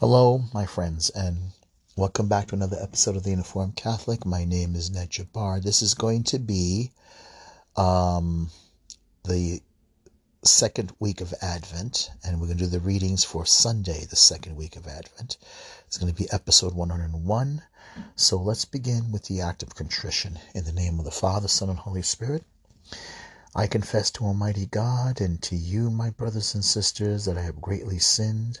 Hello, my friends, and welcome back to another episode of The Uniformed Catholic. My name is Ned Jabbar. This is going to be um, the second week of Advent, and we're going to do the readings for Sunday, the second week of Advent. It's going to be episode 101. So let's begin with the act of contrition. In the name of the Father, Son, and Holy Spirit. I confess to Almighty God and to you, my brothers and sisters, that I have greatly sinned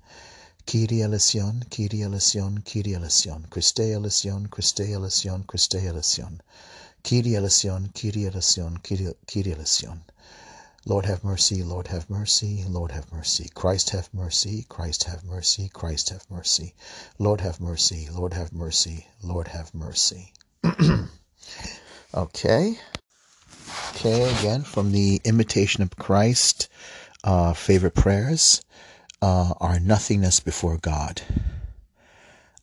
Kyrie eleison, Kyrie eleison, Kyrie eleison, Christe eleison, Christe eleison, Christe eleison, Kyrie eleison, Kyrie eleison, Kyrie eleison. Lord have mercy, Lord have mercy, Lord have mercy. Christ have mercy, Christ have mercy, Christ have mercy. Lord have mercy, Lord have mercy, Lord have mercy. okay. Okay, again from the Imitation of Christ uh, favorite prayers uh, our nothingness before God.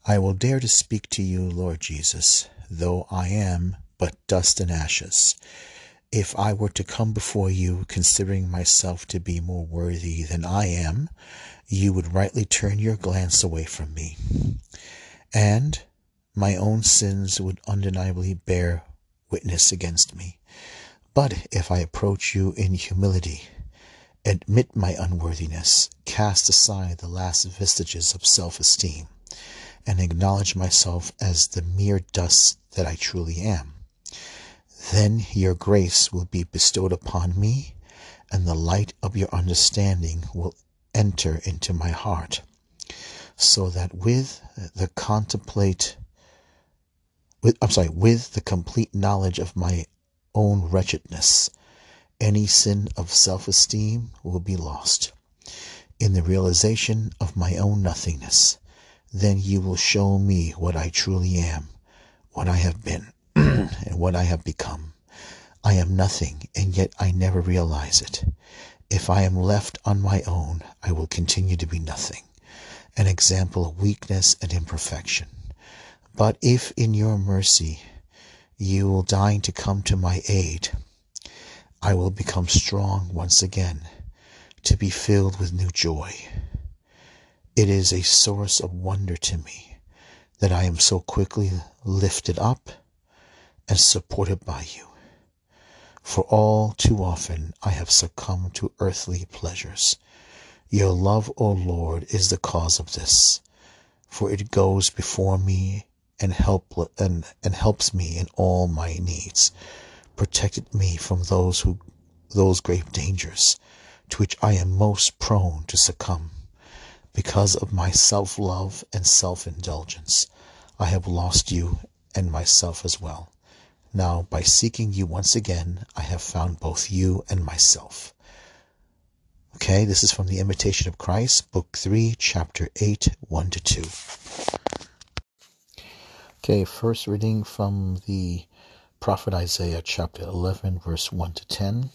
I will dare to speak to you, Lord Jesus, though I am but dust and ashes. If I were to come before you, considering myself to be more worthy than I am, you would rightly turn your glance away from me. And my own sins would undeniably bear witness against me. But if I approach you in humility, admit my unworthiness, cast aside the last vestiges of self esteem, and acknowledge myself as the mere dust that I truly am. Then your grace will be bestowed upon me, and the light of your understanding will enter into my heart, so that with the contemplate with I'm sorry, with the complete knowledge of my own wretchedness, any sin of self esteem will be lost. In the realization of my own nothingness, then you will show me what I truly am, what I have been, and what I have become. I am nothing, and yet I never realize it. If I am left on my own, I will continue to be nothing, an example of weakness and imperfection. But if in your mercy you will deign to come to my aid, I will become strong once again, to be filled with new joy. It is a source of wonder to me that I am so quickly lifted up and supported by you. For all too often I have succumbed to earthly pleasures. Your love, O Lord, is the cause of this, for it goes before me and help and, and helps me in all my needs protected me from those who those grave dangers to which I am most prone to succumb. Because of my self-love and self-indulgence, I have lost you and myself as well. Now, by seeking you once again, I have found both you and myself. Okay, this is from the Imitation of Christ, Book 3, Chapter 8, 1 to 2. Okay, first reading from the Prophet Isaiah chapter 11, verse 1 to 10.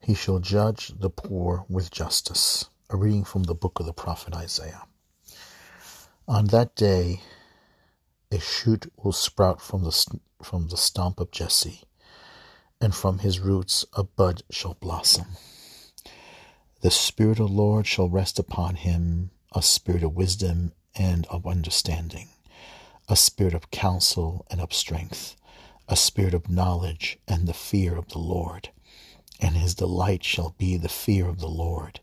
He shall judge the poor with justice. A reading from the book of the prophet Isaiah. On that day, a shoot will sprout from the, from the stump of Jesse, and from his roots a bud shall blossom. The Spirit of the Lord shall rest upon him, a spirit of wisdom and of understanding a spirit of counsel and of strength, a spirit of knowledge and the fear of the Lord. And his delight shall be the fear of the Lord.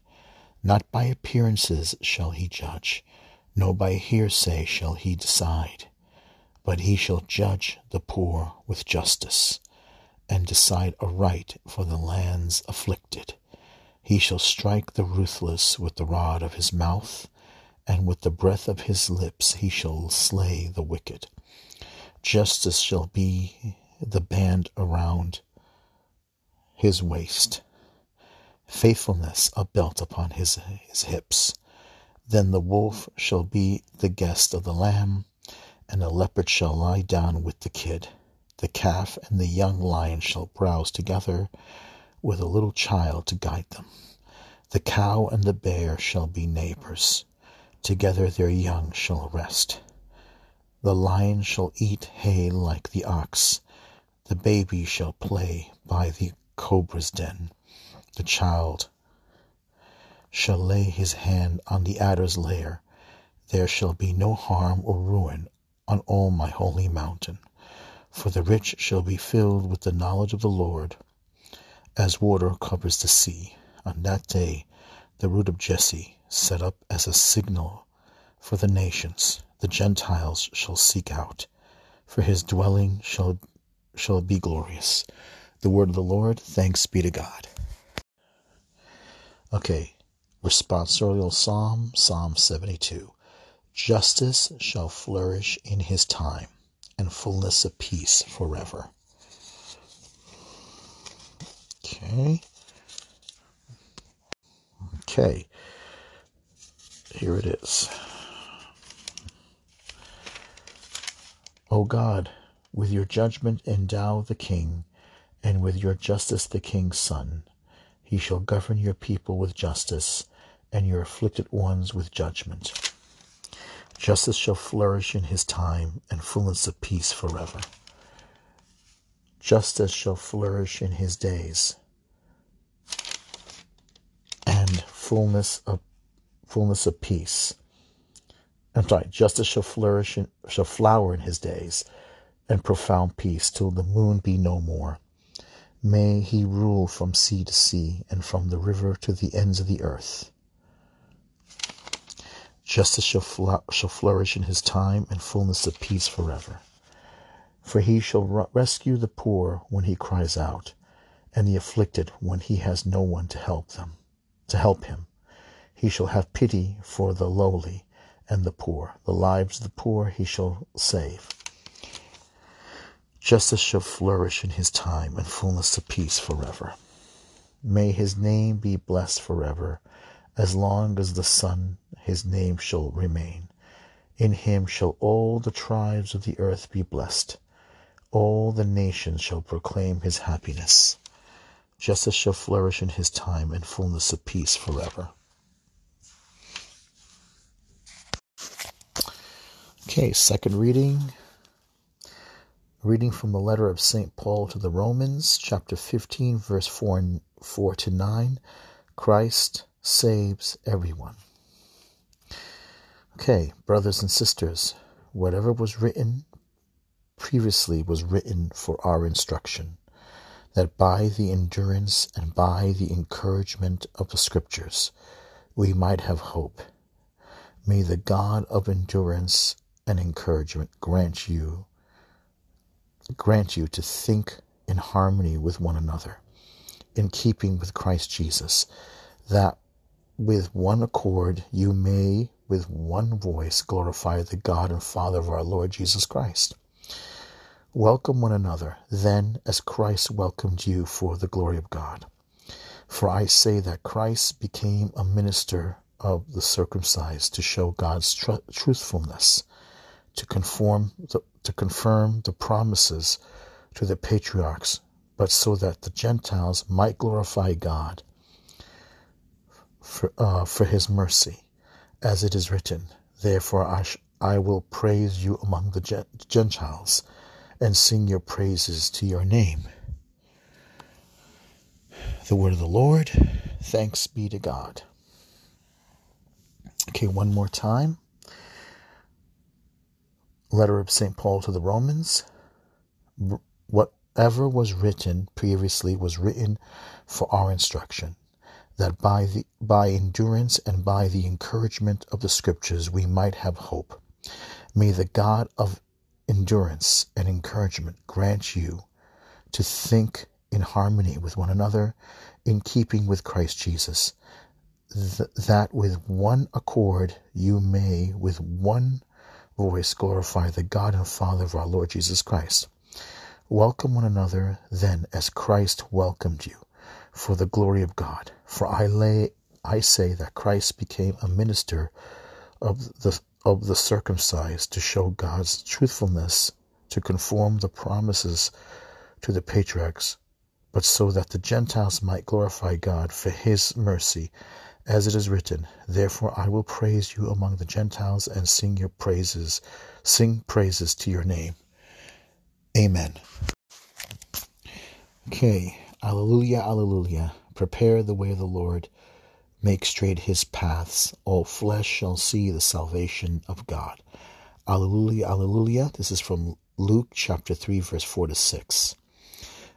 Not by appearances shall he judge, nor by hearsay shall he decide, but he shall judge the poor with justice, and decide aright for the land's afflicted. He shall strike the ruthless with the rod of his mouth, and with the breath of his lips he shall slay the wicked. Justice shall be the band around his waist, faithfulness a belt upon his, his hips. Then the wolf shall be the guest of the lamb, and the leopard shall lie down with the kid. The calf and the young lion shall browse together, with a little child to guide them. The cow and the bear shall be neighbors. Together their young shall rest. The lion shall eat hay like the ox. The baby shall play by the cobra's den. The child shall lay his hand on the adder's lair. There shall be no harm or ruin on all my holy mountain. For the rich shall be filled with the knowledge of the Lord, as water covers the sea. On that day the root of Jesse, set up as a signal for the nations, the Gentiles shall seek out, for his dwelling shall shall be glorious. The word of the Lord, thanks be to God. Okay, responsorial psalm, Psalm 72. Justice shall flourish in his time, and fullness of peace forever. Okay. Okay. Here it is. O God, with your judgment endow the king, and with your justice the king's son. He shall govern your people with justice, and your afflicted ones with judgment. Justice shall flourish in his time, and fullness of peace forever. Justice shall flourish in his days, and fullness of fullness of peace. I'm sorry, justice shall flourish and shall flower in his days, and profound peace till the moon be no more. May he rule from sea to sea, and from the river to the ends of the earth. Justice shall, shall flourish in his time, and fullness of peace forever. For he shall rescue the poor when he cries out, and the afflicted when he has no one to help them, to help him. He shall have pity for the lowly and the poor. The lives of the poor he shall save. Justice shall flourish in his time, and fullness of peace forever. May his name be blessed forever as long as the sun his name shall remain. In him shall all the tribes of the earth be blessed. All the nations shall proclaim his happiness. Justice shall flourish in his time, and fullness of peace forever. Okay, second reading. Reading from the letter of St. Paul to the Romans, chapter 15, verse 4, and 4 to 9. Christ saves everyone. Okay, brothers and sisters, whatever was written previously was written for our instruction, that by the endurance and by the encouragement of the Scriptures we might have hope. May the God of endurance and encouragement grant you grant you to think in harmony with one another, in keeping with Christ Jesus, that with one accord you may with one voice glorify the God and Father of our Lord Jesus Christ. Welcome one another, then, as Christ welcomed you for the glory of God. For I say that Christ became a minister of the circumcised to show God's tr- truthfulness, to conform the, to confirm the promises to the patriarchs, but so that the Gentiles might glorify God for, uh, for his mercy, as it is written, Therefore I, sh- I will praise you among the Gentiles and sing your praises to your name. The word of the Lord. Thanks be to God. Okay, one more time. Letter of St. Paul to the Romans. Whatever was written previously was written for our instruction that by the by endurance and by the encouragement of the scriptures we might have hope. May the God of endurance and encouragement grant you to think in harmony with one another, in keeping with Christ Jesus, th- that with one accord you may with one voice glorify the God and Father of our Lord Jesus Christ. Welcome one another then as Christ welcomed you for the glory of God. For I lay I say that Christ became a minister of the of the circumcised to show God's truthfulness, to conform the promises to the patriarchs, but so that the Gentiles might glorify God for his mercy, as it is written, Therefore I will praise you among the Gentiles and sing your praises, sing praises to your name. Amen. Okay, Alleluia, Alleluia. Prepare the way of the Lord, make straight his paths. All flesh shall see the salvation of God. Alleluia, Alleluia. This is from Luke chapter 3, verse 4 to 6.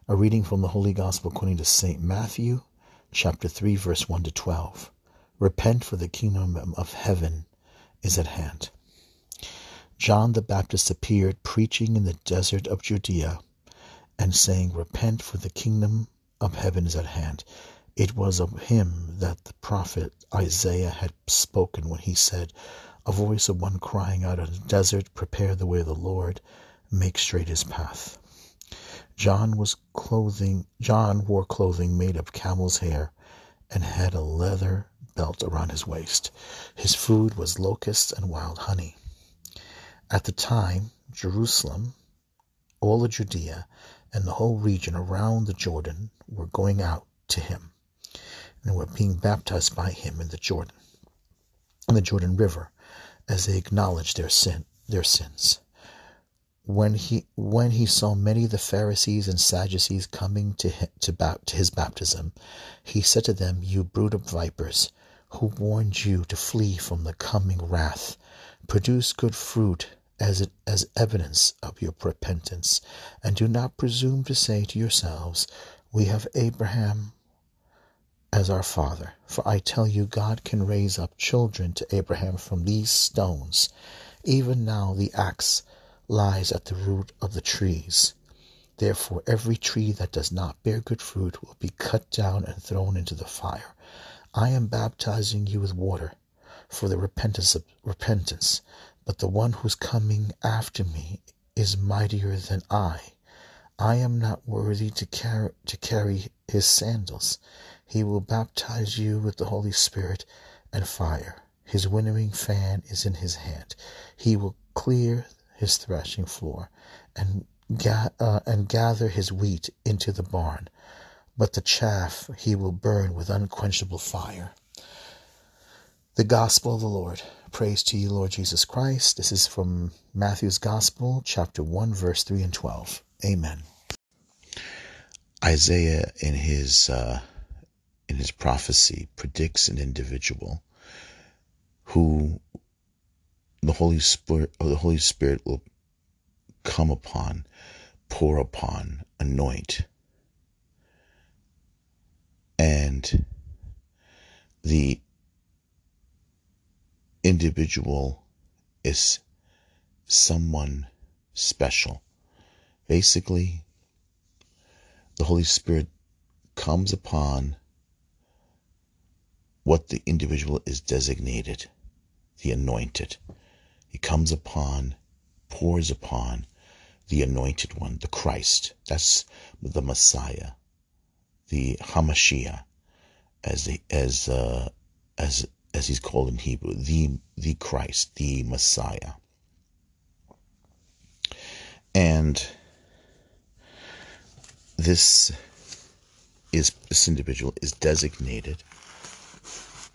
A reading from the Holy Gospel according to St. Matthew chapter 3, verse 1 to 12. Repent, for the kingdom of heaven is at hand. John the Baptist appeared preaching in the desert of Judea and saying, Repent, for the kingdom of heaven is at hand. It was of him that the prophet Isaiah had spoken when he said, A voice of one crying out in the desert, Prepare the way of the Lord, make straight his path. John was clothing John wore clothing made of camel's hair and had a leather belt around his waist. His food was locusts and wild honey. At the time, Jerusalem, all of Judea, and the whole region around the Jordan were going out to him and were being baptized by him in the Jordan, in the Jordan River, as they acknowledged their sin, their sins. When he when he saw many of the Pharisees and Sadducees coming to to, to his baptism, he said to them, "You brood of vipers, who warned you to flee from the coming wrath. Produce good fruit as, it, as evidence of your repentance, and do not presume to say to yourselves, We have Abraham as our father. For I tell you, God can raise up children to Abraham from these stones. Even now the axe lies at the root of the trees. Therefore, every tree that does not bear good fruit will be cut down and thrown into the fire. I am baptizing you with water for the repentance of repentance, but the one who's coming after me is mightier than I. I am not worthy to carry to carry his sandals. He will baptize you with the Holy Spirit and fire. His winnowing fan is in his hand. He will clear his threshing floor and ga- uh, and gather his wheat into the barn but the chaff he will burn with unquenchable fire. The Gospel of the Lord. Praise to you, Lord Jesus Christ. This is from Matthew's Gospel, chapter 1, verse 3 and 12. Amen. Isaiah, in his, uh, in his prophecy, predicts an individual who the Holy Spirit, the Holy Spirit will come upon, pour upon, anoint the individual is someone special. Basically, the Holy Spirit comes upon what the individual is designated, the anointed. He comes upon, pours upon the anointed one, the Christ. That's the Messiah the Hamashiach, as as uh, as as he's called in Hebrew, the the Christ, the Messiah, and this is this individual is designated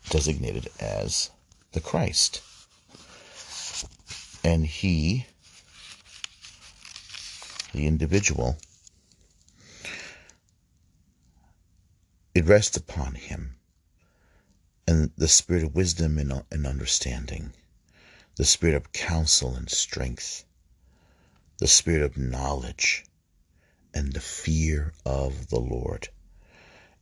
designated as the Christ, and he, the individual it rests upon him and the spirit of wisdom and, and understanding, the spirit of counsel and strength, the spirit of knowledge, and the fear of the Lord.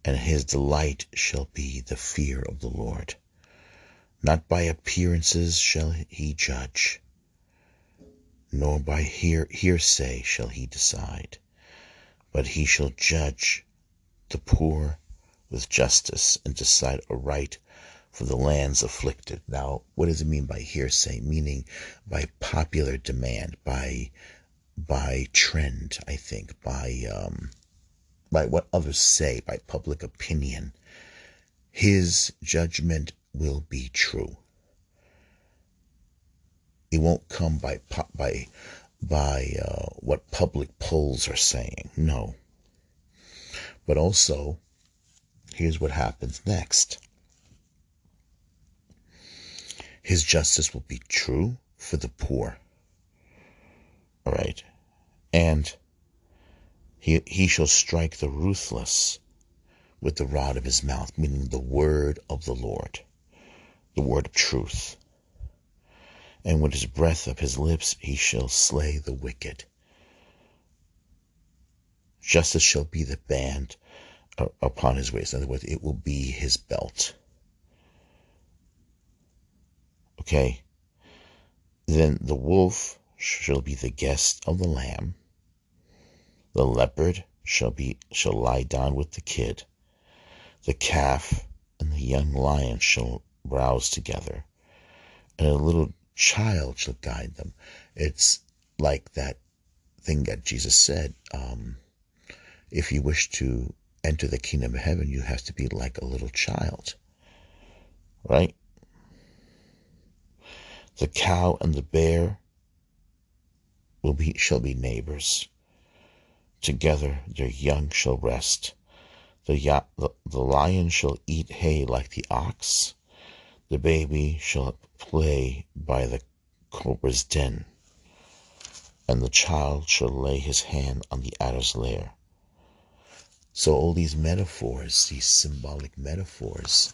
And his delight shall be the fear of the Lord. Not by appearances shall he judge, nor by hear, hearsay shall he decide, but he shall judge the poor with justice and decide aright for the lands afflicted. Now, what does it mean by hearsay? Meaning by popular demand, by by trend, I think, by um, by what others say, by public opinion. His judgment will be true. it won't come by by by uh, what public polls are saying. No. But also, here's what happens next. His justice will be true for the poor. All right. And he, he shall strike the ruthless with the rod of his mouth, meaning the word of the Lord, the word of truth. And with his breath of his lips he shall slay the wicked. Justice shall be the band upon his waist. In other words, it will be his belt. Okay? Then the wolf shall be the guest of the lamb. The leopard shall be shall lie down with the kid. The calf and the young lion shall browse together, and a little child shall guide them. It's like that thing that Jesus said. Um, if you wish to enter the kingdom of heaven, you have to be like a little child. Right? The cow and the bear will be shall be neighbors. Together their young shall rest. The, the, the lion shall eat hay like the ox. The baby shall play by the cobra's den. And the child shall lay his hand on the adder's lair. So all these metaphors, these symbolic metaphors,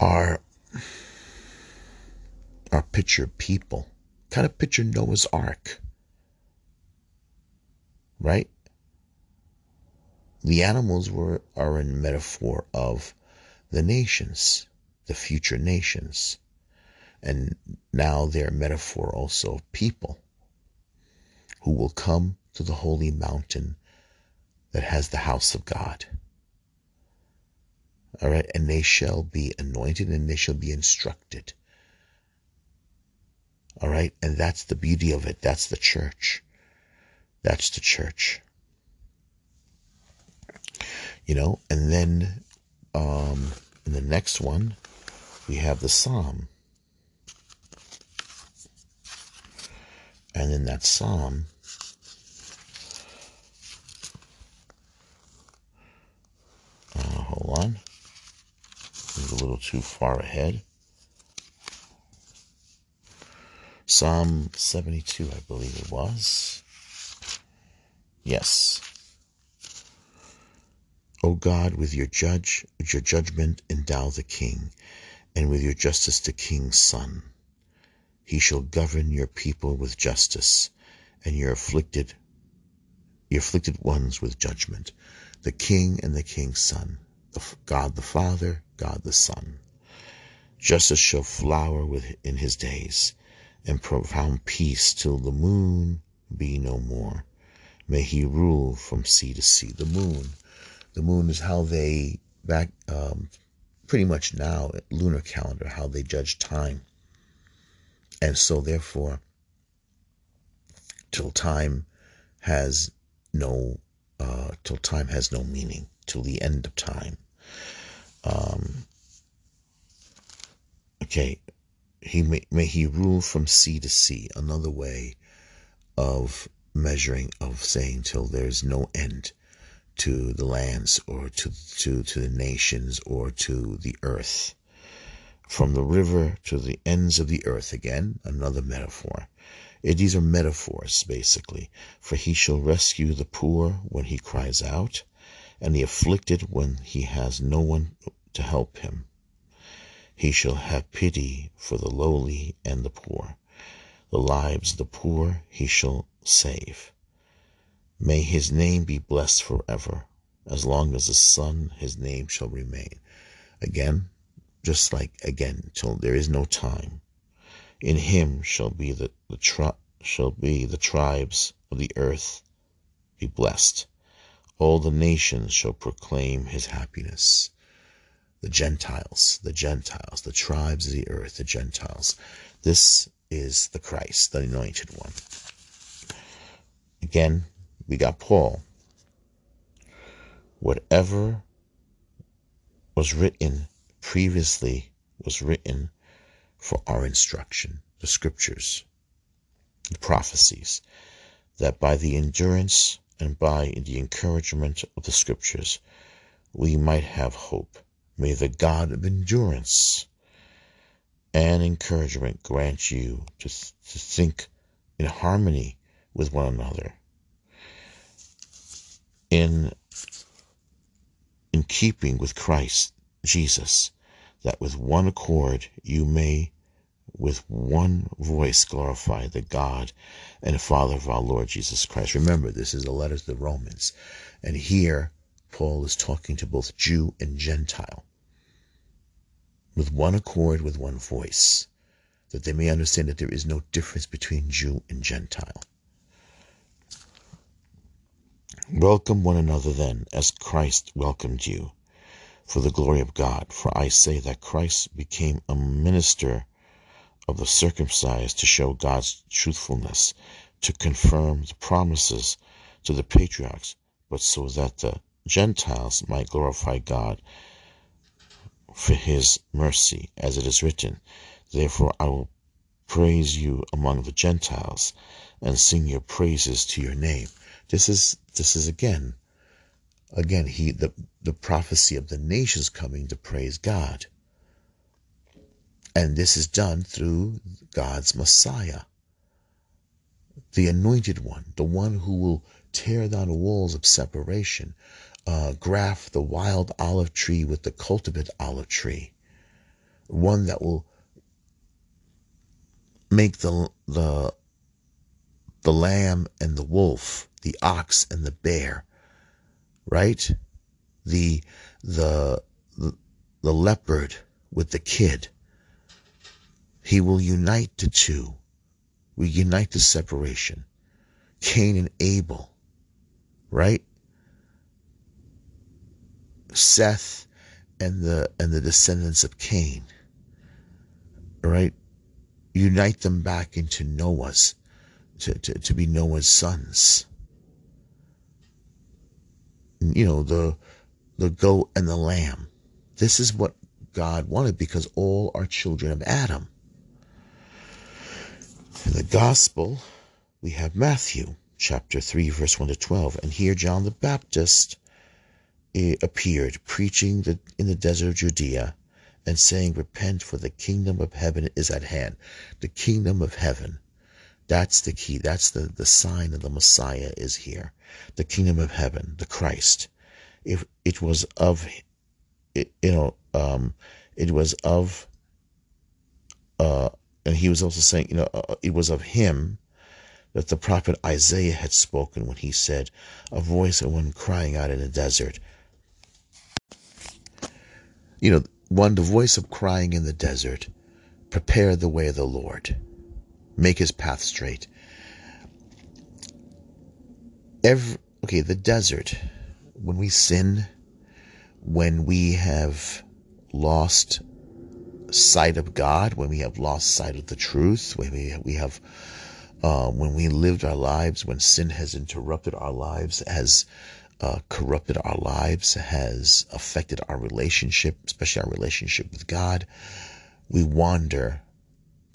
are are picture people. Kind of picture Noah's Ark. Right? The animals were are in metaphor of the nations, the future nations. And now they're metaphor also of people who will come to the holy mountain that has the house of God. All right, and they shall be anointed and they shall be instructed. All right, and that's the beauty of it. That's the church. That's the church. You know, and then um, in the next one, we have the psalm. And in that psalm, Uh, hold on. It's a little too far ahead. Psalm 72, I believe it was. Yes. O God, with your judge, with your judgment endow the king, and with your justice the king's son. He shall govern your people with justice, and your afflicted your afflicted ones with judgment the King and the King's Son, God the Father, God the Son. Justice shall flower in his days, and profound peace till the moon be no more. May he rule from sea to sea. The moon, the moon is how they back, um, pretty much now lunar calendar, how they judge time, and so therefore, till time has no uh, till time has no meaning, till the end of time. Um, okay, he may, may he rule from sea to sea. Another way of measuring, of saying till there's no end to the lands or to to to the nations or to the earth. From the river to the ends of the earth again, another metaphor. These are metaphors, basically. For he shall rescue the poor when he cries out, and the afflicted when he has no one to help him. He shall have pity for the lowly and the poor. The lives of the poor he shall save. May his name be blessed forever. As long as the sun, his name shall remain. Again, just like again, till there is no time. In him shall be the, the tri- shall be the tribes of the earth be blessed. All the nations shall proclaim his happiness. The Gentiles, the Gentiles, the tribes of the earth, the Gentiles. This is the Christ, the anointed one. Again, we got Paul. Whatever was written previously was written for our instruction. the scriptures, the prophecies, that by the endurance and by the encouragement of the scriptures we might have hope. May the God of endurance and encouragement grant you to, to think in harmony with one another, in, in keeping with Christ Jesus, that with one accord you may with one voice glorify the God and Father of our Lord Jesus Christ. Remember, this is a letter to the Romans. And here, Paul is talking to both Jew and Gentile with one accord, with one voice, that they may understand that there is no difference between Jew and Gentile. Welcome one another then, as Christ welcomed you, for the glory of God. For I say that Christ became a minister of the circumcised to show God's truthfulness, to confirm the promises to the patriarchs, but so that the Gentiles might glorify God for his mercy, as it is written, Therefore I will praise you among the Gentiles and sing your praises to your name. This is this is again again he the, the prophecy of the nations coming to praise God. And this is done through God's Messiah, the anointed one, the one who will tear down the walls of separation, uh, graft the wild olive tree with the cultivate olive tree, one that will make the the the lamb and the wolf, the ox and the bear, right? The the the, the leopard with the kid he will unite the two. We unite the separation. Cain and Abel, right? Seth and the and the descendants of Cain, right? Unite them back into Noah's, to, to, to be Noah's sons. You know, the the goat and the lamb. This is what God wanted because all are children of Adam. In the Gospel, we have Matthew chapter 3, verse 1 to 12. And here John the Baptist eh, appeared, preaching the, in the desert of Judea and saying, Repent, for the kingdom of heaven is at hand. The kingdom of heaven. That's the key. That's the, the sign of the Messiah is here. The kingdom of heaven, the Christ. If it was of, you know, um, it was of uh, and he was also saying, you know, uh, it was of him that the prophet Isaiah had spoken when he said, A voice of one crying out in the desert. You know, one, the voice of crying in the desert, prepare the way of the Lord, make his path straight. Every, okay, the desert, when we sin, when we have lost sight of God, when we have lost sight of the truth, when we, we have, uh, when we lived our lives, when sin has interrupted our lives, has uh, corrupted our lives, has affected our relationship, especially our relationship with God, we wander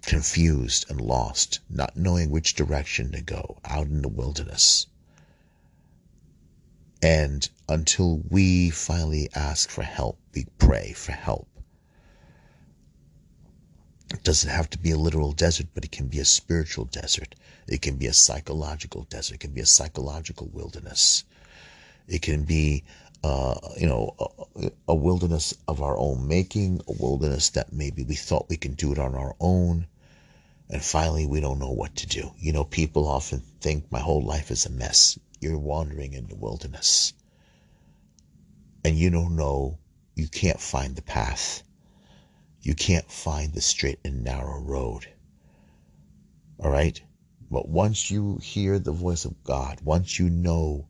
confused and lost, not knowing which direction to go out in the wilderness. And until we finally ask for help, we pray for help. It doesn't have to be a literal desert, but it can be a spiritual desert. It can be a psychological desert. It can be a psychological wilderness. It can be, uh, you know, a, a wilderness of our own making, a wilderness that maybe we thought we can do it on our own. And finally, we don't know what to do. You know, people often think my whole life is a mess. You're wandering in the wilderness. And you don't know, you can't find the path you can't find the straight and narrow road. All right? But once you hear the voice of God, once you know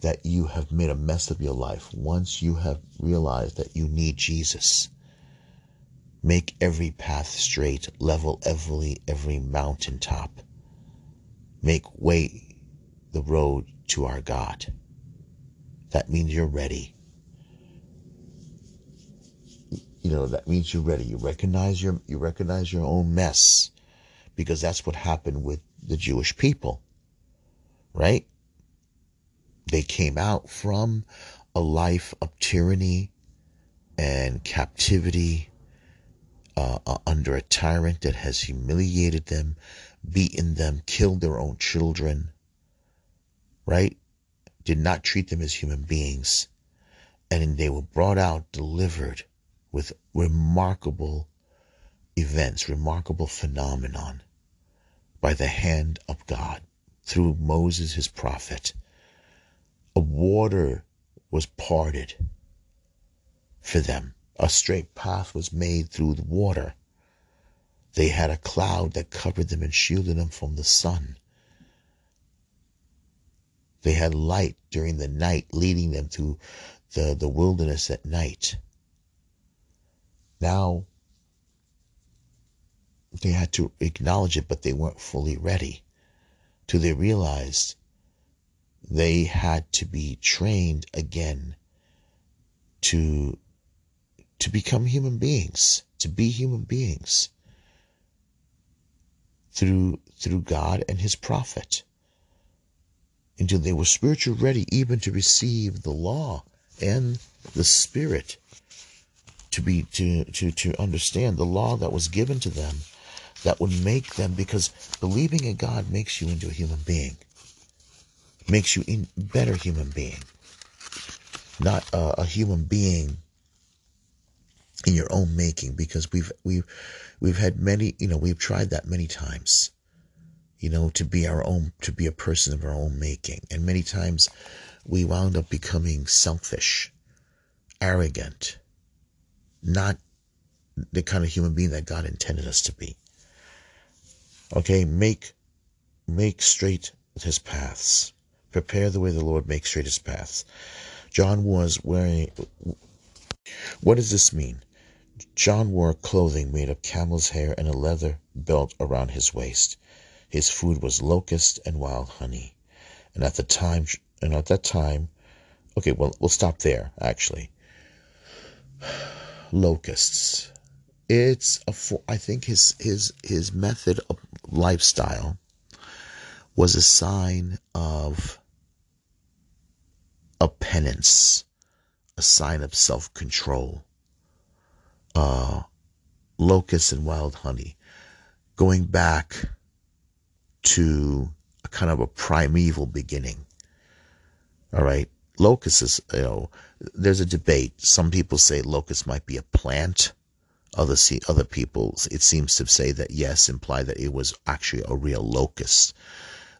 that you have made a mess of your life, once you have realized that you need Jesus, make every path straight, level every every mountaintop. Make way the road to our God. That means you're ready you know that means you're ready you recognize your you recognize your own mess because that's what happened with the Jewish people, right? They came out from a life of tyranny and captivity uh, uh, under a tyrant that has humiliated them, beaten them, killed their own children, right? Did not treat them as human beings. And they were brought out, delivered with remarkable events, remarkable phenomenon by the hand of God through Moses, his prophet. A water was parted for them. A straight path was made through the water. They had a cloud that covered them and shielded them from the sun. They had light during the night leading them through the, the wilderness at night. Now they had to acknowledge it, but they weren't fully ready. Till they realized they had to be trained again to to become human beings, to be human beings through through God and his prophet until they were spiritually ready even to receive the law and the spirit to be to to to understand the law that was given to them that would make them because believing in God makes you into a human being makes you a better human being not a, a human being in your own making because we've we've we've had many you know we've tried that many times you know to be our own to be a person of our own making. And many times we wound up becoming selfish arrogant not the kind of human being that God intended us to be okay make make straight his paths prepare the way the Lord makes straight his paths John was wearing what does this mean John wore clothing made of camel's hair and a leather belt around his waist. His food was locusts and wild honey. And at the time, and at that time, okay, well, we'll stop there, actually. Locusts. It's a, I think his, his, his method of lifestyle was a sign of a penance, a sign of self control uh, locusts and wild honey, going back to a kind of a primeval beginning. All right, locusts is you know there's a debate. Some people say locust might be a plant. Other see other people it seems to say that yes, imply that it was actually a real locust,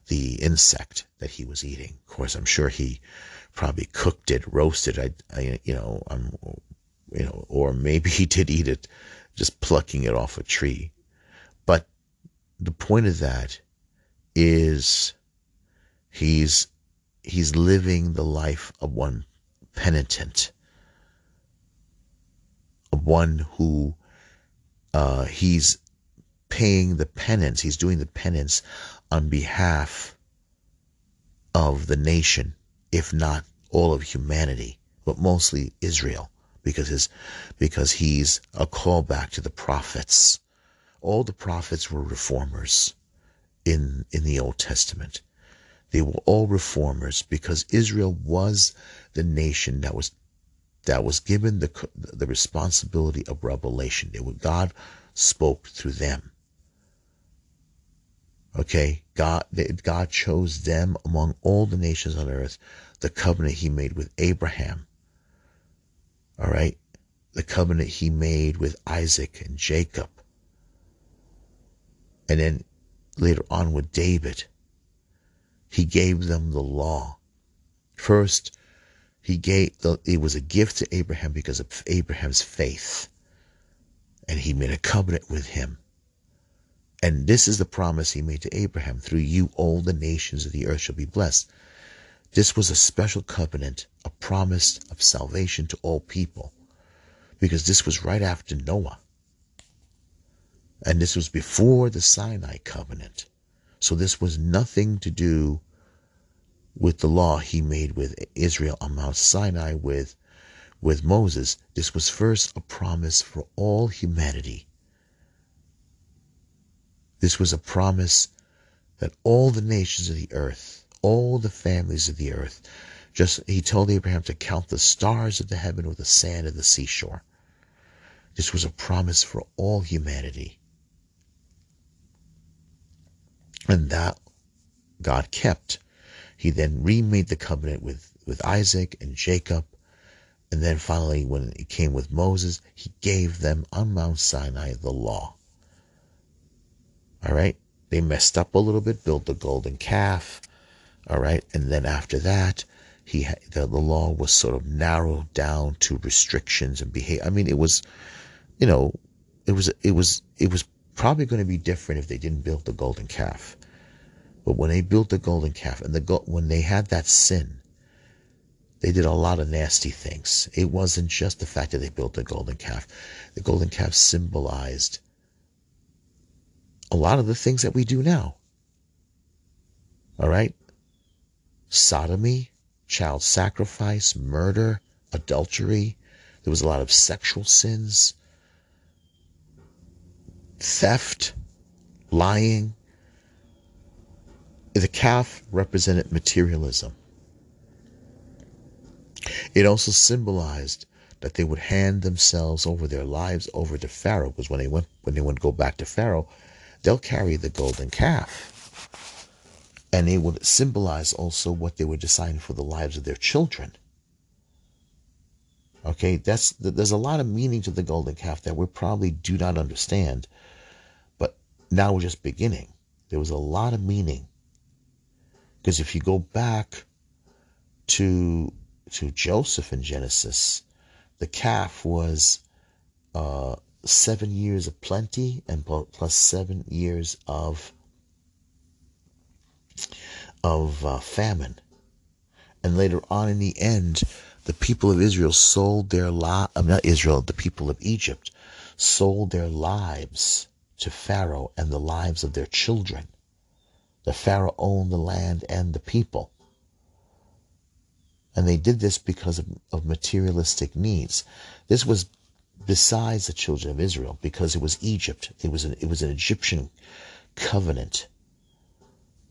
the insect that he was eating. Of course, I'm sure he probably cooked it, roasted. I, I you know, I'm you know, or maybe he did eat it just plucking it off a tree. But the point of that is he's he's living the life of one penitent, of one who uh, he's paying the penance, he's doing the penance on behalf of the nation, if not all of humanity, but mostly Israel because his because he's a callback to the prophets. All the prophets were reformers in in the Old Testament. They were all reformers because Israel was the nation that was that was given the the responsibility of revelation. It was God spoke through them. Okay, God God chose them among all the nations on earth. The covenant He made with Abraham all right. The covenant he made with Isaac and Jacob. And then later on with David. He gave them the law. First, he gave the, it was a gift to Abraham because of Abraham's faith. And he made a covenant with him. And this is the promise he made to Abraham. Through you, all the nations of the earth shall be blessed. This was a special covenant, a promise of salvation to all people, because this was right after Noah. And this was before the Sinai covenant. So this was nothing to do with the law he made with Israel on Mount Sinai with, with Moses. This was first a promise for all humanity. This was a promise that all the nations of the earth, all the families of the earth, just he told Abraham to count the stars of the heaven or the sand of the seashore. This was a promise for all humanity. And that God kept. He then remade the covenant with, with Isaac and Jacob. And then finally, when it came with Moses, he gave them on Mount Sinai the law. All right. They messed up a little bit, built the golden calf. All right. And then after that, he the, the law was sort of narrowed down to restrictions and behavior. I mean, it was, you know, it was it was it was probably going to be different if they didn't build the golden calf. But when they built the golden calf and the when they had that sin, they did a lot of nasty things. It wasn't just the fact that they built the golden calf. The golden calf symbolized a lot of the things that we do now. All right? Sodomy, child sacrifice, murder, adultery. There was a lot of sexual sins, theft, lying. The calf represented materialism. It also symbolized that they would hand themselves over their lives over to Pharaoh, because when they went when they to go back to Pharaoh, they'll carry the golden calf and it would symbolize also what they were deciding for the lives of their children. Okay, that's there's a lot of meaning to the golden calf that we probably do not understand, now we're just beginning. There was a lot of meaning because if you go back to to Joseph in Genesis, the calf was uh, seven years of plenty and plus seven years of of uh, famine. And later on in the end, the people of Israel sold their li- uh, not Israel, the people of Egypt sold their lives to Pharaoh and the lives of their children. The Pharaoh owned the land and the people. And they did this because of, of materialistic needs. This was besides the children of Israel because it was Egypt. It was an, it was an Egyptian covenant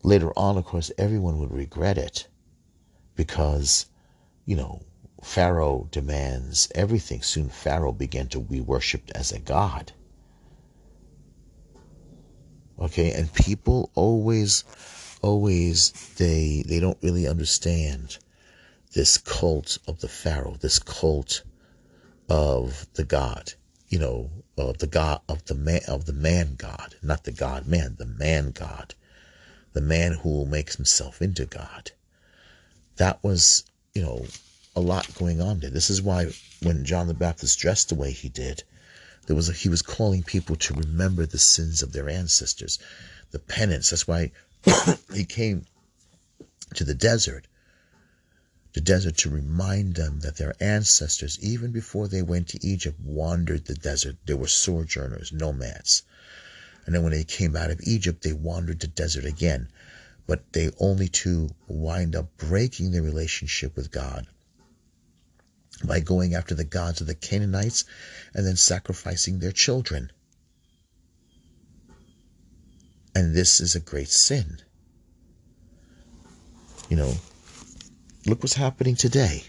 Later on, of course, everyone would regret it because, you know, Pharaoh demands everything. Soon Pharaoh began to be worshipped as a god. Okay, and people always, always, they they don't really understand this cult of the Pharaoh, this cult of the god, you know, of the god of the man of the man god, not the god man, the man god the man who makes himself into God. That was, you know, a lot going on there. This is why when John the Baptist dressed the way he did, there was a, he was calling people to remember the sins of their ancestors, the penance. That's why he came to the desert, the desert to remind them that their ancestors, even before they went to Egypt, wandered the desert. They were sojourners, nomads. And then when they came out of Egypt, they wandered the desert again. But they only to wind up breaking their relationship with God by going after the gods of the Canaanites and then sacrificing their children. And this is a great sin. You know, look what's happening today.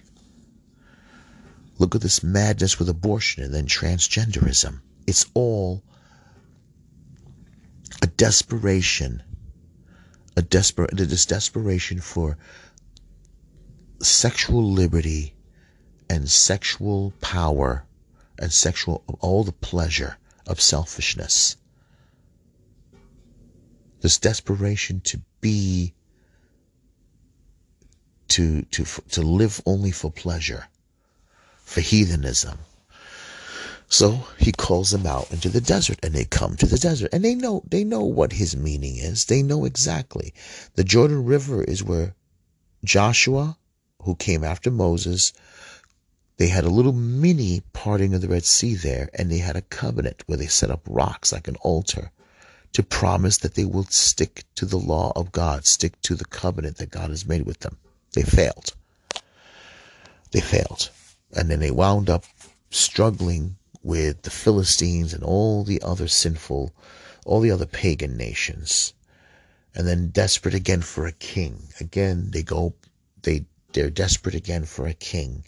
Look at this madness with abortion and then transgenderism. It's all a desperation, a desperate, this desperation for sexual liberty and sexual power and sexual all the pleasure of selfishness. This desperation to be to to to live only for pleasure, for heathenism, so he calls them out into the desert and they come to the desert and they know they know what his meaning is. They know exactly. The Jordan River is where Joshua, who came after Moses, they had a little mini parting of the Red Sea there and they had a covenant where they set up rocks like an altar to promise that they will stick to the law of God, stick to the covenant that God has made with them. They failed. They failed. And then they wound up struggling with the Philistines and all the other sinful all the other pagan nations. And then desperate again for a king. Again, they go, they, they're desperate again for a king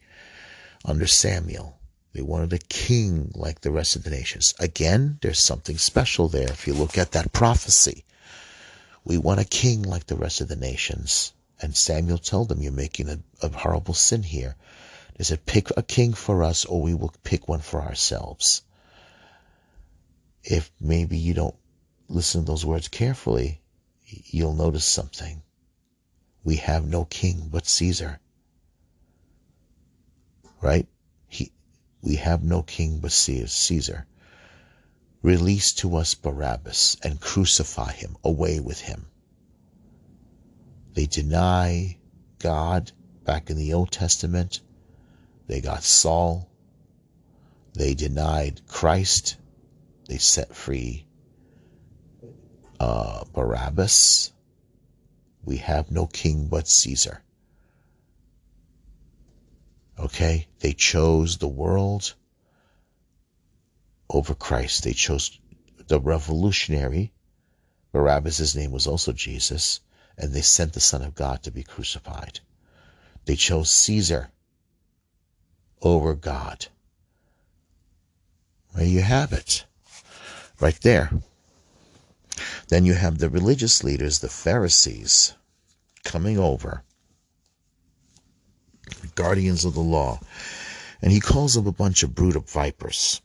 under Samuel. They wanted a king like the rest of the nations. Again, there's something special there if you look at that prophecy. We want a king like the rest of the nations. And Samuel told them, You're making a, a horrible sin here. They said, Pick a king for us, or we will pick one for ourselves. If maybe you don't listen to those words carefully, you'll notice something. We have no king but Caesar. Right? He, We have no king but Caesar. Release to us Barabbas and crucify him, away with him. They deny God back in the Old Testament. They got Saul. They denied Christ. They set free uh, Barabbas. We have no king but Caesar. Okay? They chose the world over Christ. They chose the revolutionary. Barabbas' name was also Jesus. And they sent the Son of God to be crucified. They chose Caesar over God. There you have it. Right there. Then you have the religious leaders, the Pharisees, coming over guardians of the law. And he calls them a bunch of brood of vipers.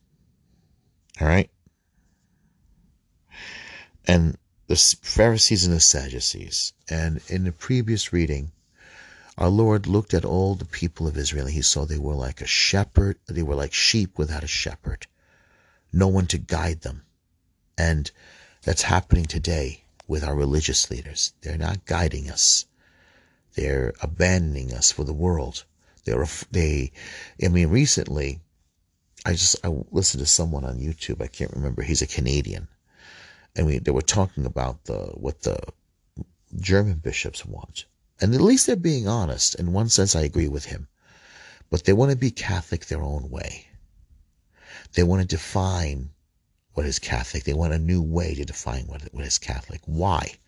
All right? And the Pharisees and the Sadducees. And in the previous reading, our Lord looked at all the people of Israel and he saw they were like a shepherd, they were like sheep without a shepherd. No one to guide them. And that's happening today with our religious leaders. They're not guiding us. They're abandoning us for the world. They're they. I mean, recently, I just I listened to someone on YouTube. I can't remember. He's a Canadian, and we they were talking about the what the German bishops want, and at least they're being honest. In one sense, I agree with him, but they want to be Catholic their own way. They want to define what is Catholic. They want a new way to define what, what is Catholic. Why?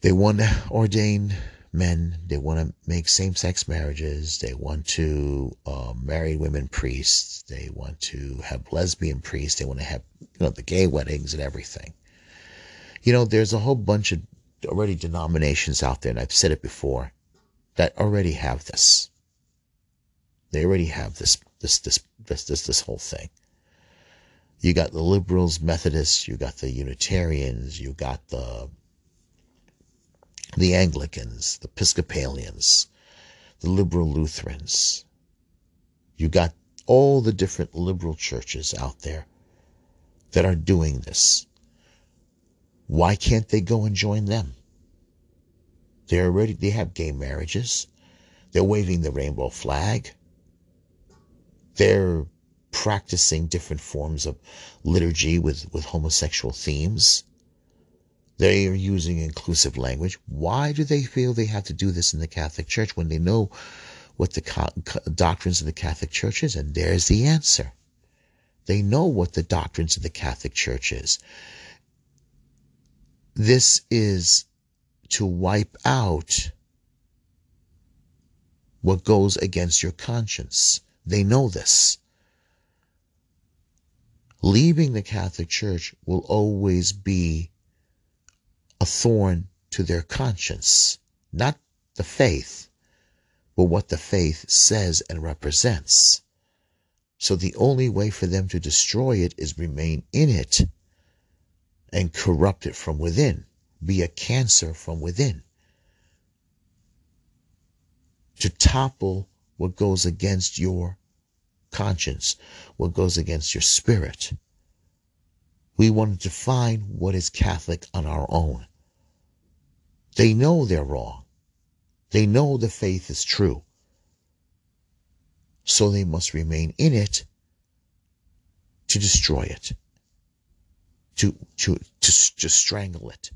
They want to ordain men. They want to make same-sex marriages. They want to uh, marry women priests. They want to have lesbian priests. They want to have you know the gay weddings and everything. You know, there's a whole bunch of already denominations out there, and I've said it before, that already have this. They already have this this this this this, this whole thing. You got the liberals, Methodists, you got the Unitarians, you got the the Anglicans, the Episcopalians, the liberal Lutherans. You got all the different liberal churches out there that are doing this. Why can't they go and join them? They're already they have gay marriages. They're waving the rainbow flag. They're practicing different forms of liturgy with, with homosexual themes. They are using inclusive language. Why do they feel they have to do this in the Catholic Church when they know what the doctrines of the Catholic Church is? And there's the answer. They know what the doctrines of the Catholic Church is. This is to wipe out what goes against your conscience. They know this. Leaving the Catholic Church will always be a thorn to their conscience, not the faith, but what the faith says and represents. So the only way for them to destroy it is remain in it and corrupt it from within, be a cancer from within. To topple what goes against your conscience, what goes against your spirit. We want to define what is Catholic on our own. They know they're wrong. They know the faith is true. So they must remain in it to destroy it, to, to, to, to strangle it,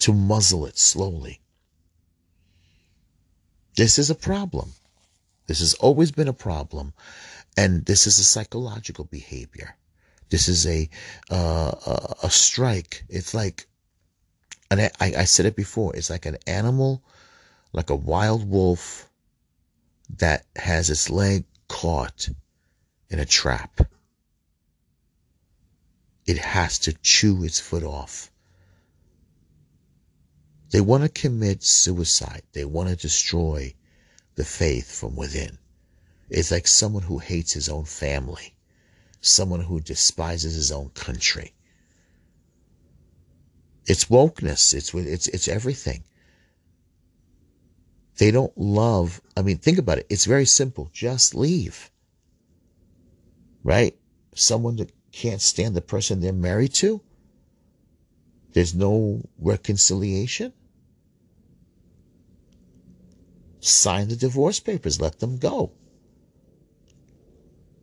to muzzle it slowly. This is a problem. This has always been a problem. And this is a psychological behavior This is a uh, a, strike. It's like, and I, I said it before. It's like an animal, like a wild wolf, that has its leg caught in a trap. It has to chew its foot off. They want to commit suicide. They want to destroy the faith from within. It's like someone who hates his own family, someone who despises his own country. It's wokeness. It's it's it's everything. They don't love. I mean, think about it. It's very simple. Just leave. Right? Someone that can't stand the person they're married to. There's no reconciliation. Sign the divorce papers. Let them go.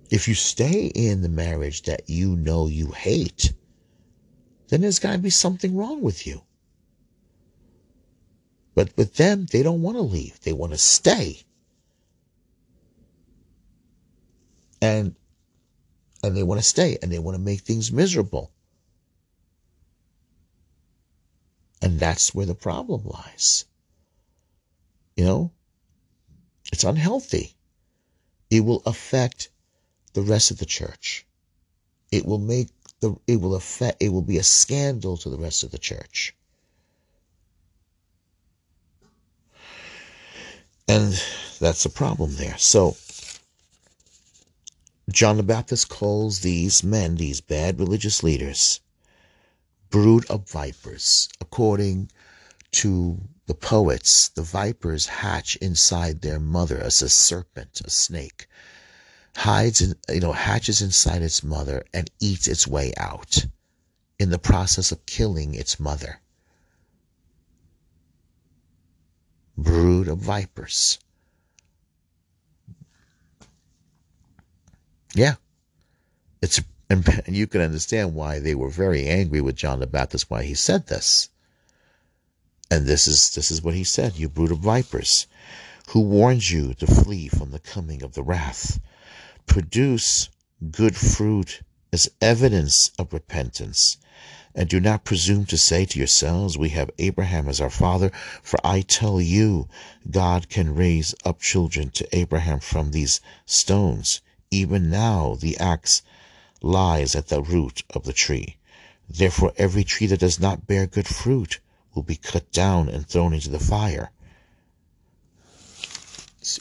If you stay in the marriage that you know you hate, then there's got to be something wrong with you. But with them, they don't want to leave. They want to stay. And and they want to stay and they want to make things miserable. And that's where the problem lies. You know, it's unhealthy. It will affect the rest of the church. It will make the it will affect it will be a scandal to the rest of the church. And that's a problem there. So John the Baptist calls these men, these bad religious leaders, brood of vipers. According to the poets, the vipers hatch inside their mother as a serpent, a snake, hides in, you know, hatches inside its mother and eats its way out in the process of killing its mother. Brood of vipers. Yeah. It's and you can understand why they were very angry with John the Baptist why he said this. And this is this is what he said, you brood of vipers, who warns you to flee from the coming of the wrath. Produce good fruit as evidence of repentance. And do not presume to say to yourselves, We have Abraham as our father, for I tell you, God can raise up children to Abraham from these stones. Even now the axe lies at the root of the tree. Therefore every tree that does not bear good fruit will be cut down and thrown into the fire.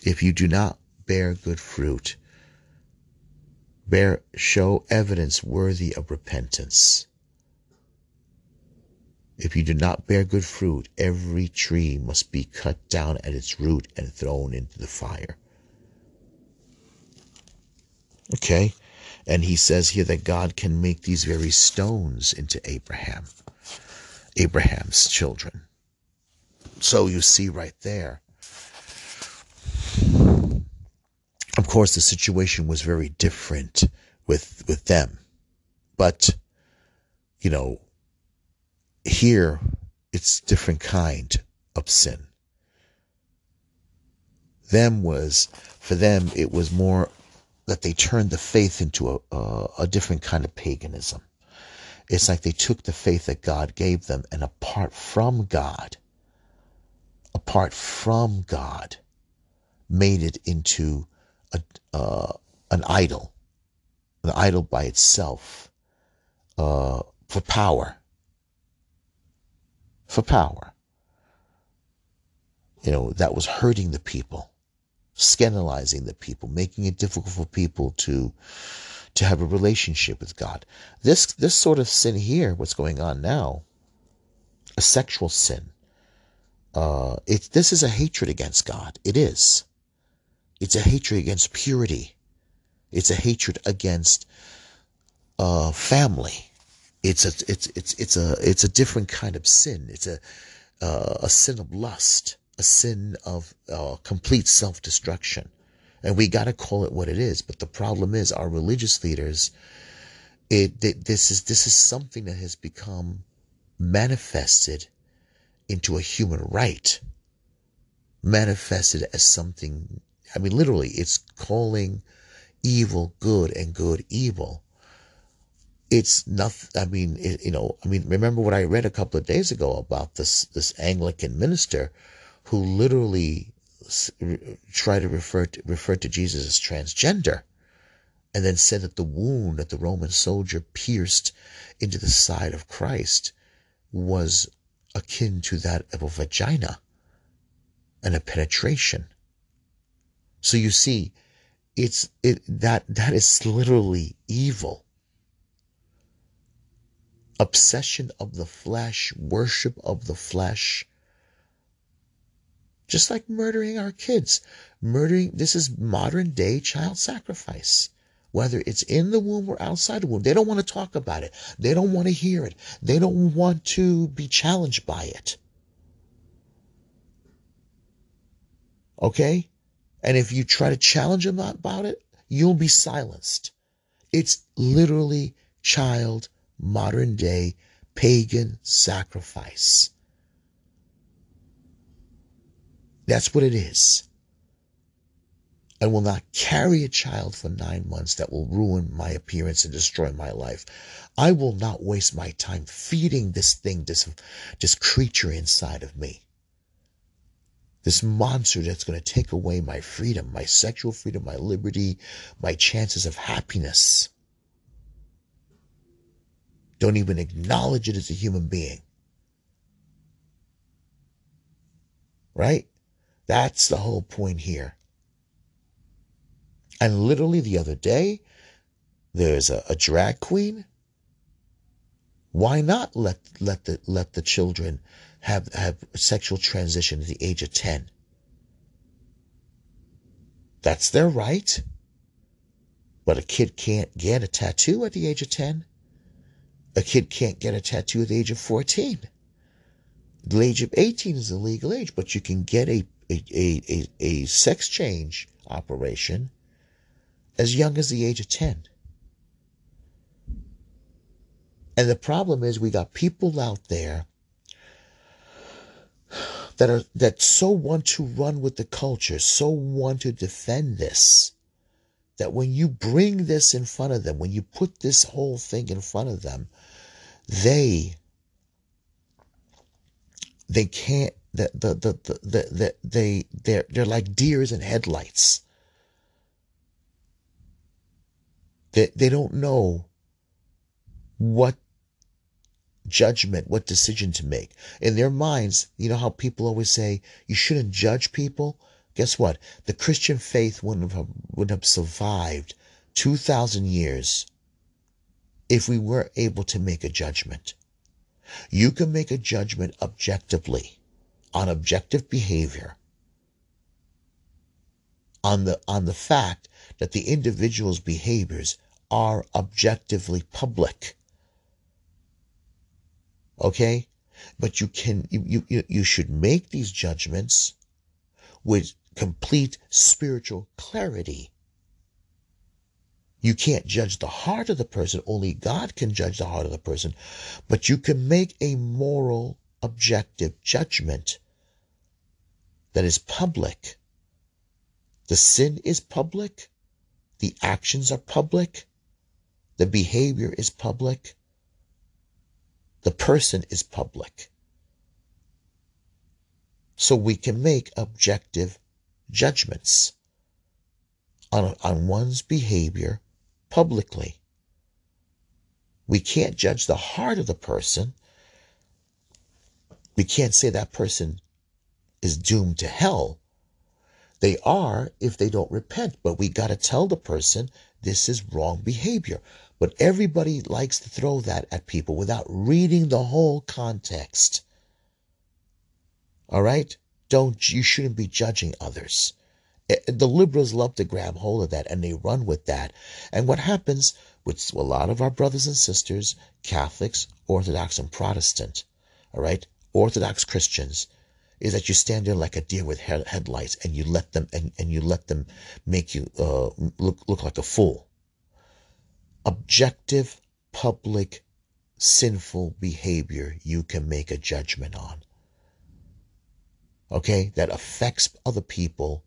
If you do not bear good fruit, bear show evidence worthy of repentance. If you do not bear good fruit, every tree must be cut down at its root and thrown into the fire. Okay? And he says here that God can make these very stones into Abraham, Abraham's children. So you see right there. Of course, the situation was very different with with them, but you know, here it's different kind of sin. Them was for them it was more that they turned the faith into a, a, a different kind of paganism. It's like they took the faith that God gave them and apart from God, apart from God, made it into a, uh, an idol, an idol by itself, uh, for power, for power. You know, that was hurting the people scandalizing the people, making it difficult for people to to have a relationship with God. This this sort of sin here, what's going on now, a sexual sin. Uh, it this is a hatred against God. It is. It's a hatred against purity. It's a hatred against uh, family. It's a it's it's it's a it's a different kind of sin. It's a uh, a sin of lust a sin of uh, complete self destruction. And we got to call it what it is. But the problem is, our religious leaders, it, this is this is something that has become manifested into a human right, manifested as something. I mean, literally, it's calling evil good and good evil. it's nothing. I mean, it, you know, I mean, remember what I read a couple of days ago about this this Anglican minister who literally tried to refer to, refer to Jesus as transgender, and then said that the wound that the Roman soldier pierced into the side of Christ was akin to that of a vagina and a penetration. So you see, it's it that that is literally evil obsession of the flesh, worship of the flesh. Just like murdering our kids. Murdering, this is modern day child sacrifice. Whether it's in the womb or outside the womb, they don't want to talk about it. They don't want to hear it. They don't want to be challenged by it. Okay? And if you try to challenge them about it, you'll be silenced. It's literally child modern day pagan sacrifice. That's what it is. I will not carry a child for nine months that will ruin my appearance and destroy my life. I will not waste my time feeding this thing, this, this creature inside of me. This monster that's going to take away my freedom, my sexual freedom, my liberty, my chances of happiness don't even acknowledge it as a human being. Right? That's the whole point here. And literally the other day, there's a, a drag queen. Why not let let the let the children have have sexual transition at the age of ten? That's their right. But a kid can't get a tattoo at the age of 10. A kid can't get a tattoo at the age of 14. The age of 18 is the legal age, but you can get a, a, a, a sex change operation as young as the age of 10. And the problem is we got people out there that are that so want to run with the culture, so want to defend this that when you bring this in front of them, when you put this whole thing in front of them, they they can't the the the, the, the, the they they're they're like deers in headlights. They they don't know what judgment, what decision to make. In their minds, you know how people always say you shouldn't judge people? Guess what? The Christian faith wouldn't have, would have survived 2,000 years if we were able to make a judgment. You can make a judgment objectively on objective behavior on the on the fact that the individual's behaviors are objectively public okay but you can you you, you should make these judgments with complete spiritual clarity you can't judge the heart of the person. Only God can judge the heart of the person. But you can make a moral, objective judgment that is public. The sin is public. The actions are public. The behavior is public. The person is public. So we can make objective judgments on, on one's behavior publicly. We can't judge the heart of the person. We can't say that person is doomed to hell. They are if they don't repent, but we got to tell the person this is wrong behavior. But everybody likes to throw that at people without reading the whole context. All right? Don't you shouldn't be judging others. Eh, the liberals love to grab hold of that and they run with that. And what happens with a lot of our brothers and sisters, Catholics, Orthodox, and Protestant, all right, Orthodox Christians, is that you stand there like a deer with headlights and you let them and, and you let them make you uh, look look like a fool. Objective, public, sinful behavior you can make a judgment on. Okay, that affects other people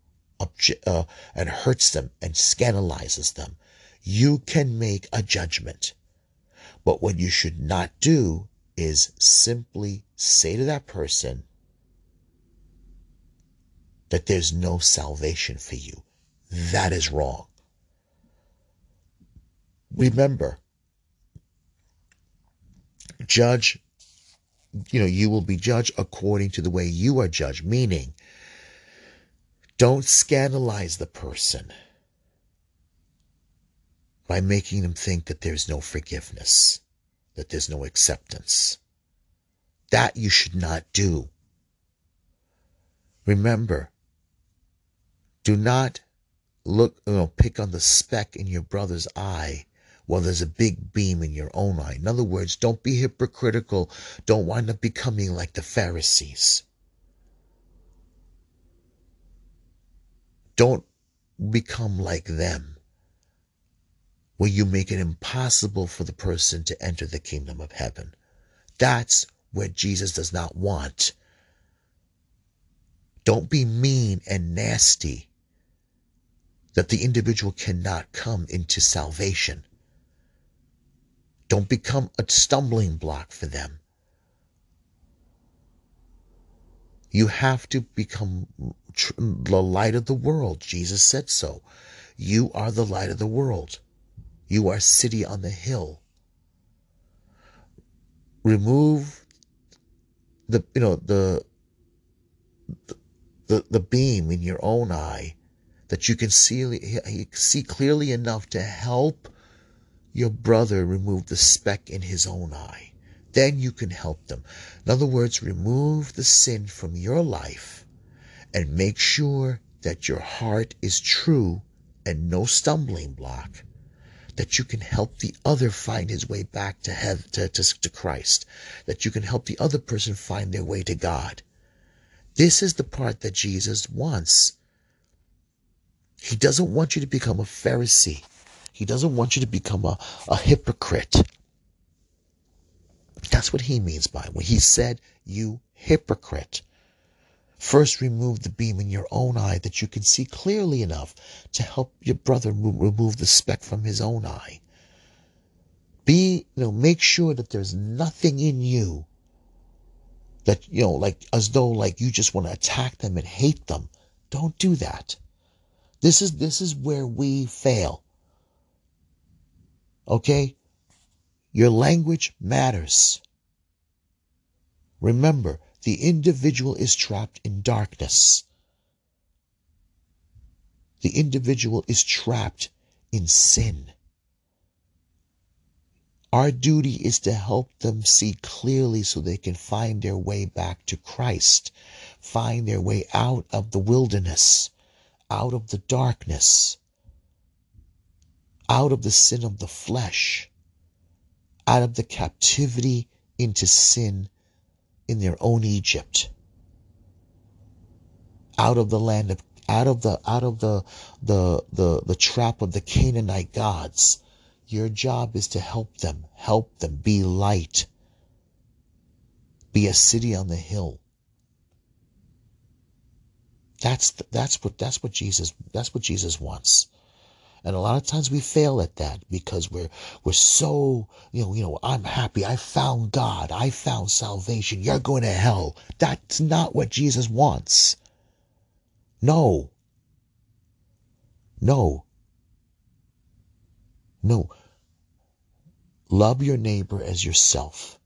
uh, and hurts them and scandalizes them, you can make a judgment. But what you should not do is simply say to that person that there's no salvation for you. That is wrong. Remember, judge, you know, you will be judged according to the way you are judged, meaning don't scandalize the person by making them think that there's no forgiveness, that there's no acceptance. That you should not do. Remember, do not look, you know, pick on the speck in your brother's eye while there's a big beam in your own eye. In other words, don't be hypocritical. Don't wind up becoming like the Pharisees. Don't become like them where you make it impossible for the person to enter the kingdom of heaven. That's where Jesus does not want. Don't be mean and nasty that the individual cannot come into salvation. Don't become a stumbling block for them. You have to become the light of the world. Jesus said so. You are the light of the world. You are city on the hill. Remove the you know the the, the beam in your own eye that you can see see clearly enough to help your brother remove the speck in his own eye. Then you can help them. In other words, remove the sin from your life and make sure that your heart is true and no stumbling block, that you can help the other find his way back to, heaven, to, to, to Christ, that you can help the other person find their way to God. This is the part that Jesus wants. He doesn't want you to become a Pharisee. He doesn't want you to become a, a hypocrite. That's what he means by when he said, You hypocrite. First, remove the beam in your own eye that you can see clearly enough to help your brother remove the speck from his own eye. Be, you know, make sure that there's nothing in you that, you know, like as though like you just want to attack them and hate them. Don't do that. This is, this is where we fail. Okay? Your language matters. Remember, the individual is trapped in darkness. The individual is trapped in sin. Our duty is to help them see clearly so they can find their way back to Christ, find their way out of the wilderness, out of the darkness, out of the sin of the flesh, out of the captivity into sin in their own Egypt, out of the land of out of the out of the the the, the trap of the Canaanite gods. Your job is to help them, help them be light, be a city on the hill. That's that's what that's what Jesus that's what Jesus wants. And a lot of times we fail at that because we're we're so, you know, you know, I'm happy. I found God. I found salvation. You're going to hell. That's not what Jesus wants. No. No. No. Love your neighbor as yourself.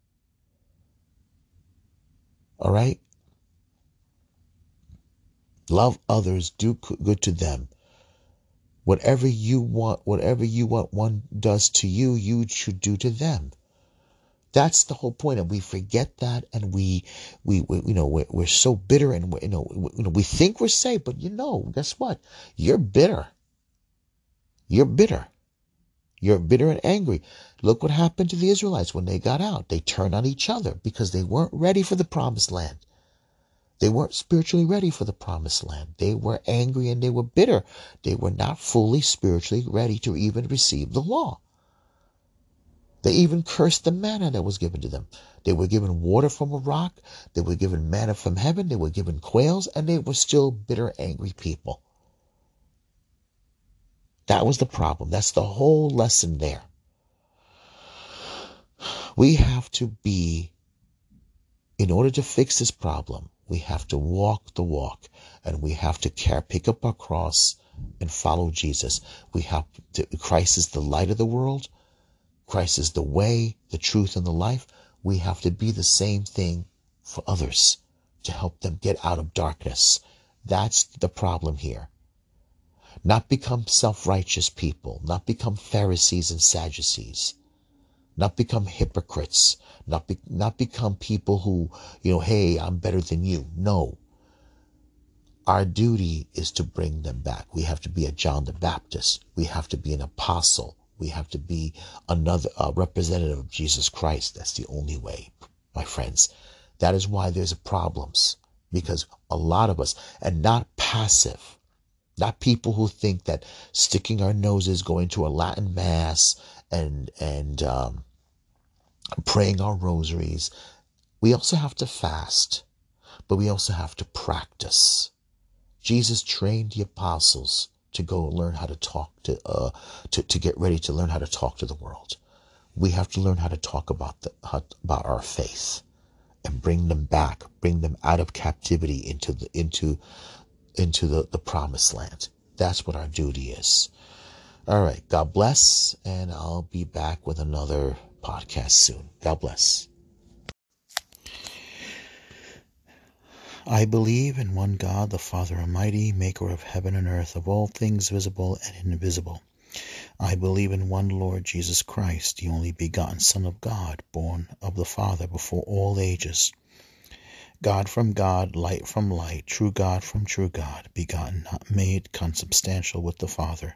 All right? Love others, do good to them. Whatever you want, whatever you want one does to you, you should do to them. That's the whole point, and we forget that, and we, we, we you know, we're, we're so bitter, and we, you know, we, you know, we think we're safe, but you know, guess what? You're bitter. You're bitter. You're bitter and angry. Look what happened to the Israelites when they got out. They turned on each other because they weren't ready for the promised land. They weren't spiritually ready for the promised land. They were angry and they were bitter. They were not fully spiritually ready to even receive the law. They even cursed the manna that was given to them. They were given water from a rock. They were given manna from heaven. They were given quails, and they were still bitter, angry people. That was the problem. That's the whole lesson there. We have to be, in order to fix this problem, we have to walk the walk and we have to care, pick up our cross and follow Jesus. We have to, Christ is the light of the world. Christ is the way, the truth, and the life. We have to be the same thing for others to help them get out of darkness. That's the problem here. Not become self righteous people, not become Pharisees and Sadducees, not become hypocrites, not, be, not become people who, you know, hey, I'm better than you. No. Our duty is to bring them back. We have to be a John the Baptist. We have to be an apostle. We have to be another uh, representative of Jesus Christ. That's the only way, my friends. That is why there's problems because a lot of us, and not passive, not people who think that sticking our noses, going to a Latin mass, and and um, praying our rosaries. We also have to fast, but we also have to practice. Jesus trained the apostles to go learn how to talk to, uh, to, to get ready to learn how to talk to the world. We have to learn how to talk about the, how, about our faith and bring them back, bring them out of captivity into the, into, into the, the promised land. That's what our duty is. All right. God bless. And I'll be back with another podcast soon. God bless. I believe in one God, the Father Almighty, maker of heaven and earth, of all things visible and invisible. I believe in one Lord Jesus Christ, the only begotten Son of God, born of the Father before all ages. God from God, light from light, true God from true God, begotten, not made, consubstantial with the Father.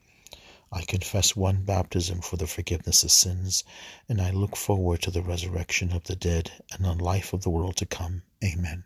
I confess one baptism for the forgiveness of sins, and I look forward to the resurrection of the dead and the life of the world to come. Amen.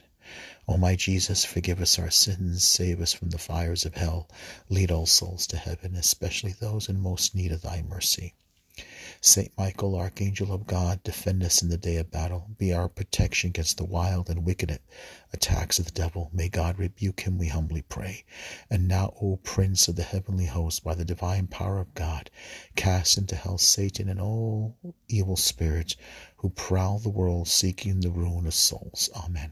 O my Jesus, forgive us our sins, save us from the fires of hell, lead all souls to heaven, especially those in most need of thy mercy. Saint Michael, Archangel of God, defend us in the day of battle. Be our protection against the wild and wicked attacks of the devil. May God rebuke him, we humbly pray. And now, O Prince of the heavenly host, by the divine power of God, cast into hell Satan and all evil spirits who prowl the world seeking the ruin of souls. Amen.